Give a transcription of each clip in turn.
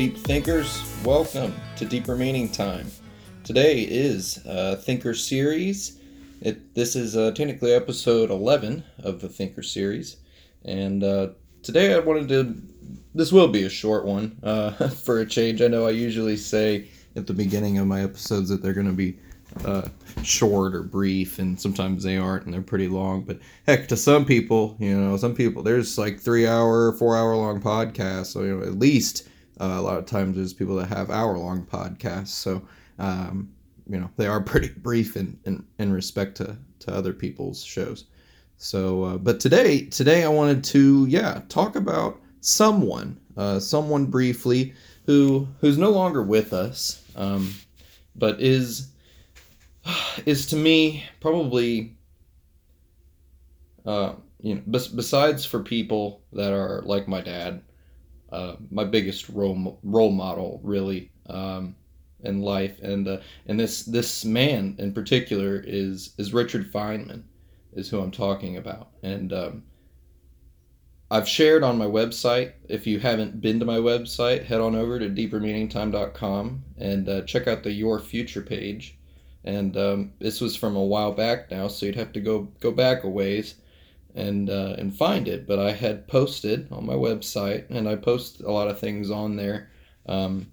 deep thinkers. Welcome to Deeper Meaning Time. Today is a Thinker series. It, this is uh, technically episode 11 of the Thinker series. And uh, today I wanted to. This will be a short one uh, for a change. I know I usually say at the beginning of my episodes that they're going to be uh, short or brief, and sometimes they aren't, and they're pretty long. But heck, to some people, you know, some people there's like three hour, four hour long podcasts. So you know, at least uh, a lot of times there's people that have hour long podcasts. So um, you know, they are pretty brief in in, in respect to to other people's shows. So, uh, but today, today I wanted to, yeah, talk about someone, uh, someone briefly who who's no longer with us, um, but is is to me probably uh, you know bes- besides for people that are like my dad uh, my biggest role role model really um, in life. And uh, and this this man in particular is is Richard Feynman is who I'm talking about. And um, I've shared on my website if you haven't been to my website head on over to deepermeaningtime.com and uh, check out the your future page. And um, this was from a while back now, so you'd have to go go back a ways and uh, and find it. But I had posted on my website, and I post a lot of things on there. Um,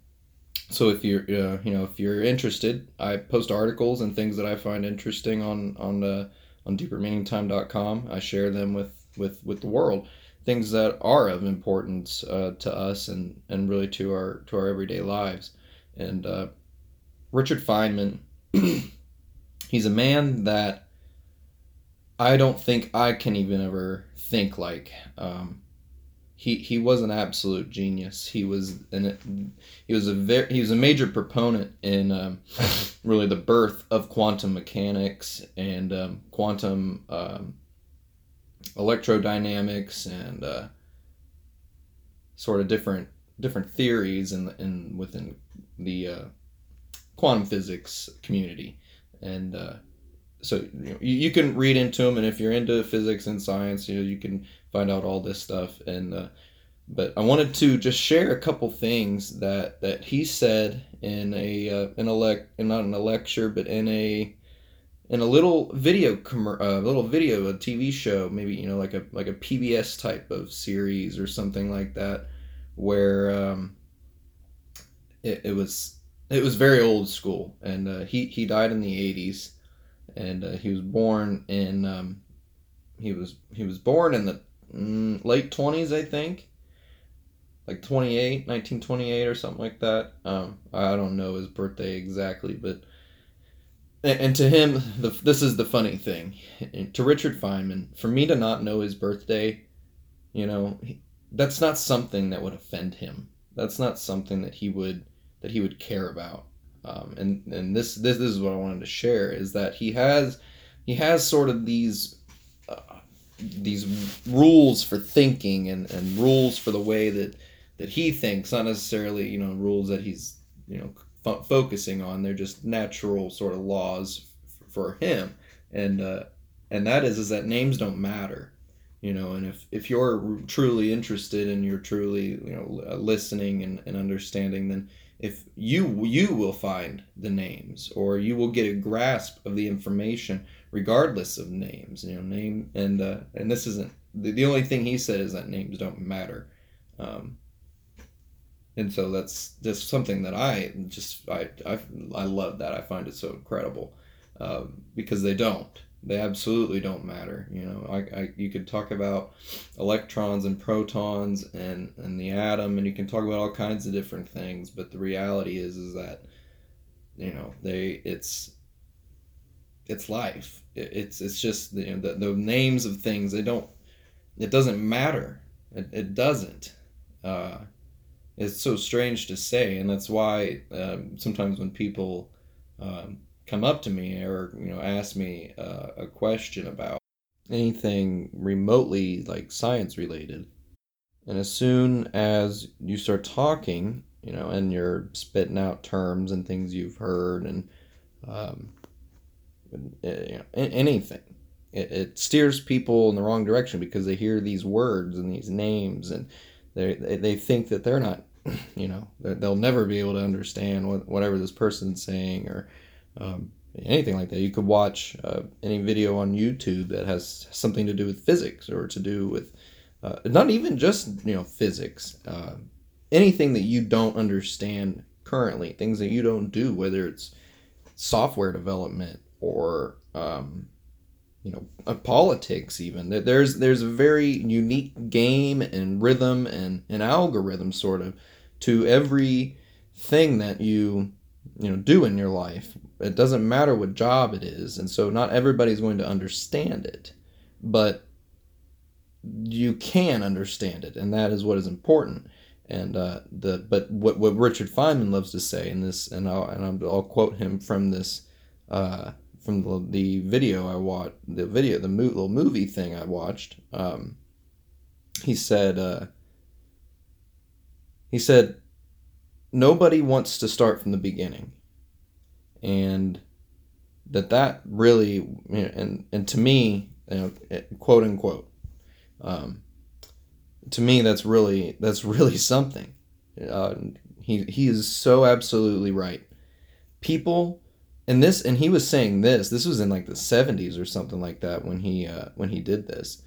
so if you're uh, you know if you're interested, I post articles and things that I find interesting on on uh, on deepermeaningtime.com. I share them with with with the world, things that are of importance uh, to us and and really to our to our everyday lives. And uh, Richard Feynman he's a man that I don't think I can even ever think like. Um, he he was an absolute genius. He was an he was a very he was a major proponent in um, really the birth of quantum mechanics and um, quantum um, electrodynamics and uh, sort of different different theories in, in within the uh, quantum physics community, and uh, so you, know, you, you, can read into them, and if you're into physics and science, you know you can find out all this stuff. And uh, but I wanted to just share a couple things that that he said in a uh, in a lec- not in a lecture, but in a in a little video com- uh, little video a TV show, maybe you know like a like a PBS type of series or something like that, where um, it, it was it was very old school, and uh, he he died in the '80s, and uh, he was born in um, he was he was born in the mm, late 20s, I think, like 28, 1928 or something like that. Um, I don't know his birthday exactly, but and, and to him, the, this is the funny thing. To Richard Feynman, for me to not know his birthday, you know, that's not something that would offend him. That's not something that he would that he would care about. Um, and and this, this this is what I wanted to share is that he has he has sort of these uh, these rules for thinking and, and rules for the way that that he thinks, not necessarily you know rules that he's you know f- focusing on. They're just natural sort of laws f- for him, and uh, and that is is that names don't matter you know and if if you're truly interested and you're truly you know listening and, and understanding then if you you will find the names or you will get a grasp of the information regardless of names you know name and uh, and this isn't the, the only thing he said is that names don't matter. Um, and so that's just something that i just i i, I love that. I find it so incredible uh, because they don't they absolutely don't matter. You know, I, I you could talk about electrons and protons and and the atom, and you can talk about all kinds of different things. But the reality is, is that you know they it's it's life. It, it's it's just you know, the the names of things. They don't. It doesn't matter. It, it doesn't. Uh, it's so strange to say, and that's why um, sometimes when people um, come up to me or you know ask me uh, a question about anything remotely like science related. And as soon as you start talking you know and you're spitting out terms and things you've heard and um, eh, you know, anything it, it steers people in the wrong direction because they hear these words and these names and they, they, they think that they're not you know they'll never be able to understand what, whatever this person's saying or um, anything like that. You could watch uh, any video on YouTube that has something to do with physics or to do with uh, not even just you know physics, uh, anything that you don't understand currently, things that you don't do, whether it's software development or um, you know uh, politics even there's there's a very unique game and rhythm and an algorithm sort of to every thing that you you know do in your life it doesn't matter what job it is and so not everybody's going to understand it but you can understand it and that is what is important. And uh, the but what, what Richard Feynman loves to say in this and I'll, and I'll, quote him from this uh, from the, the video I watched the video the mo- little movie thing I watched um, he said uh, he said nobody wants to start from the beginning and that that really you know, and and to me you know quote unquote um, to me that's really that's really something. Uh, he he is so absolutely right. People and this and he was saying this this was in like the 70s or something like that when he uh, when he did this.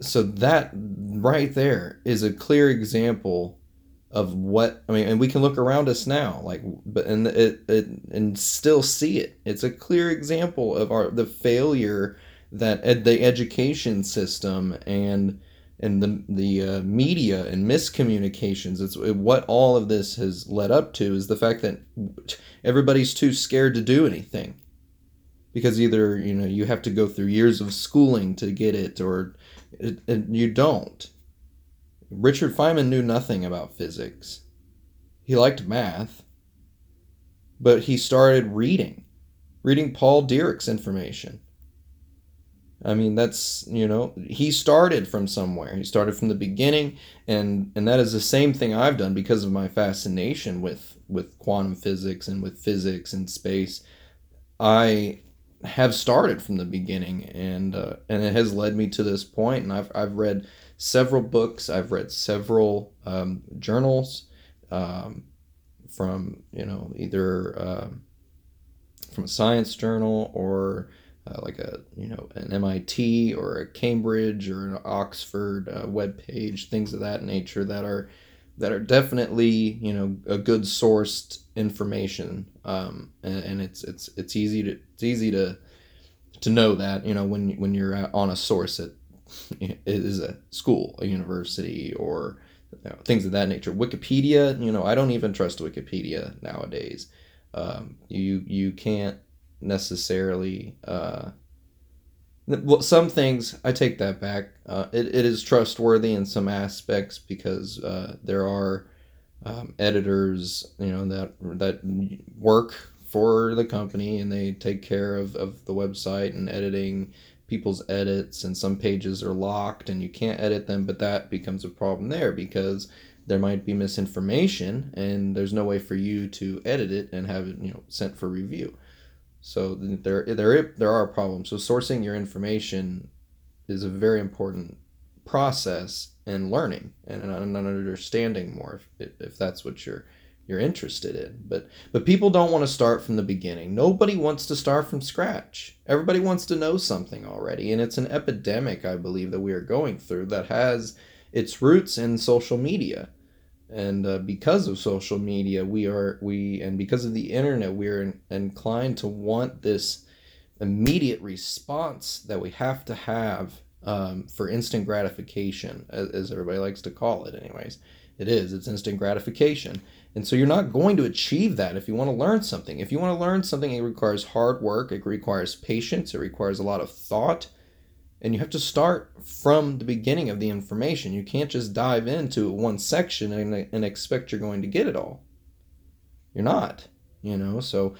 So that right there is a clear example of what I mean, and we can look around us now, like, but and it, it and still see it. It's a clear example of our the failure that ed, the education system and and the the uh, media and miscommunications. It's what all of this has led up to is the fact that everybody's too scared to do anything because either you know you have to go through years of schooling to get it or it, it, you don't Richard Feynman knew nothing about physics. He liked math, but he started reading, reading Paul Dirac's information. I mean, that's, you know, he started from somewhere. He started from the beginning and and that is the same thing I've done because of my fascination with with quantum physics and with physics and space. I have started from the beginning and uh, and it has led me to this point and I've I've read several books. I've read several um, journals um, from you know either uh, from a science journal or uh, like a you know an MIT or a Cambridge or an Oxford uh, web page, things of that nature that are that are definitely you know a good sourced information, um, and, and it's it's it's easy to it's easy to to know that you know when when you're on a source that is a school, a university, or you know, things of that nature. Wikipedia, you know, I don't even trust Wikipedia nowadays. Um, you you can't necessarily. Uh, well, some things I take that back. Uh, it, it is trustworthy in some aspects because uh, there are um, editors, you know, that that work for the company and they take care of, of the website and editing people's edits and some pages are locked and you can't edit them but that becomes a problem there because there might be misinformation and there's no way for you to edit it and have it you know sent for review so there there there are problems so sourcing your information is a very important process in learning and, and understanding more if, if that's what you're you're interested in. But but people don't want to start from the beginning. Nobody wants to start from scratch. Everybody wants to know something already, and it's an epidemic I believe that we are going through that has its roots in social media. And uh, because of social media, we are we and because of the internet, we are in, inclined to want this immediate response that we have to have um, for instant gratification, as, as everybody likes to call it, anyways. It is. It's instant gratification and so you're not going to achieve that if you want to learn something. If you want to learn something, it requires hard work, it requires patience, it requires a lot of thought. And you have to start from the beginning of the information. You can't just dive into one section and, and expect you're going to get it all. You're not, you know? So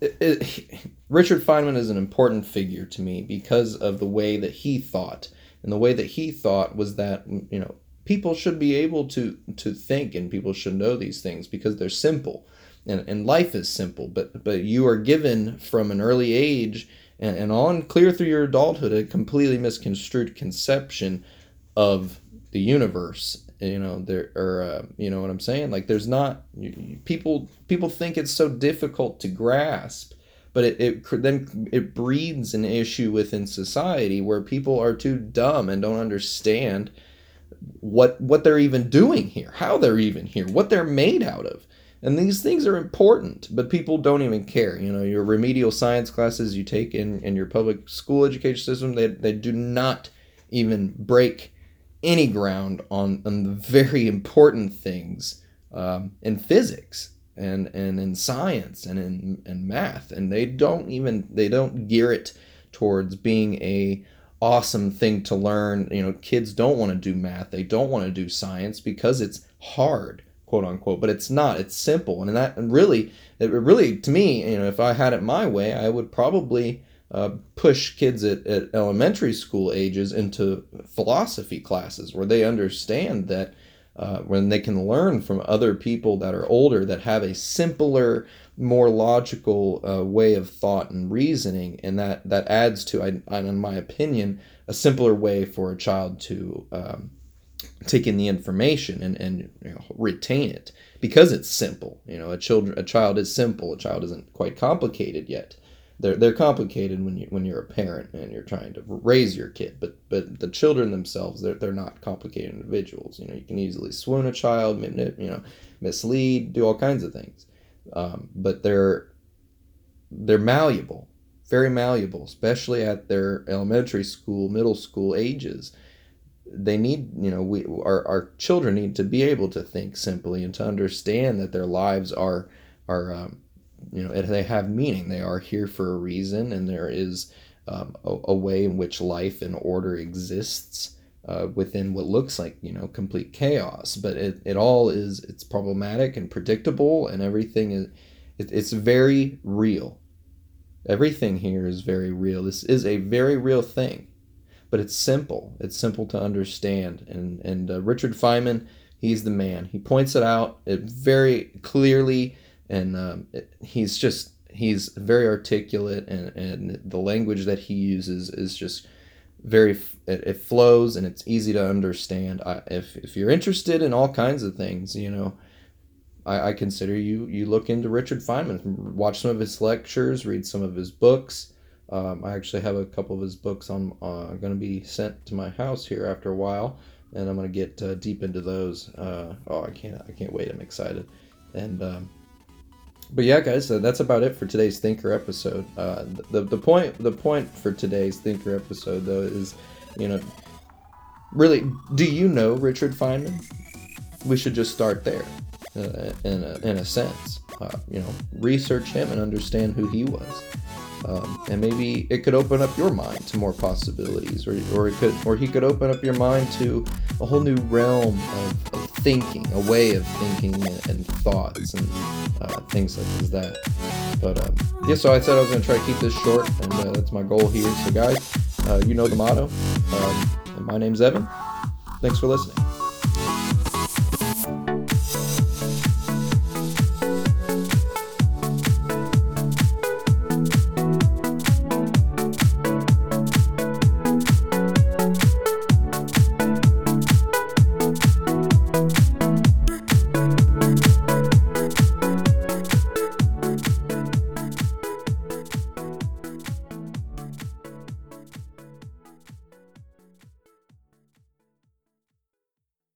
it, it, Richard Feynman is an important figure to me because of the way that he thought. And the way that he thought was that, you know, people should be able to to think and people should know these things because they're simple and, and life is simple but but you are given from an early age and, and on clear through your adulthood a completely misconstrued conception of the universe you know there or uh, you know what i'm saying? Like there's not people people think it's so difficult to grasp but it, it then it breeds an issue within society where people are too dumb and don't understand what what they're even doing here how they're even here what they're made out of and these things are important but people don't even care. You know your remedial science classes you take in in your public school education system they, they do not even break any ground on, on the very important things um, in physics and, and in science and in, in math. And they don't even they don't gear it towards being a awesome thing to learn. You know kids don't want to do math. They don't want to do science because it's hard quote unquote but it's not it's simple. And that and really it really to me you know if i had it my way i would probably uh, push kids at, at elementary school ages into philosophy classes where they understand that uh, when they can learn from other people that are older that have a simpler more logical uh, way of thought and reasoning. And that that adds to I, in my opinion a simpler way for a child to um, take in the information and, and you know, retain it. Because it's simple you know a children a child is simple a child isn't quite complicated yet. They're they're complicated when you when you're a parent and you're trying to raise your kid but but the children themselves they're, they're not complicated individuals. You know you can easily swoon a child you know mislead do all kinds of things. Um, but they're they're malleable very malleable especially at their elementary school middle school ages they need you know we our, our children need to be able to think simply and to understand that their lives are are um, you know they have meaning. They are here for a reason and there is um, a, a, way in which life and order exists uh, within what looks like you know complete chaos. But it, it all is it's problematic and predictable and everything is it, it's very real. Everything here is very real. This is a very real thing but it's simple. It's simple to understand. And and uh, richard feynman he's the man. He points it out it very clearly and um, it, he's just he's very articulate and, and the language that he uses is just very it, it flows and it's easy to understand. I, if, if you're interested in all kinds of things you know I, I consider you you look into richard feynman watch some of his lectures read some of his books um, i actually have a couple of his books on uh, going to be sent to my house here after a while and i'm going to get uh, deep into those uh, oh i can't i can't wait i'm excited and um, but yeah, guys, that's about it for today's Thinker episode. Uh, the the point the point for today's Thinker episode though is, you know, really, do you know Richard Feynman? We should just start there, uh, in a, in a sense. Uh, you know, research him and understand who he was. Um, and maybe it could open up your mind to more possibilities, or, or it could, or he could open up your mind to a whole new realm of, of thinking, a way of thinking and, and thoughts and uh, things such as that. But um, yeah, so I said I was going to try to keep this short, and uh, that's my goal here. So guys, uh, you know the motto. Um, my name's Evan. Thanks for listening.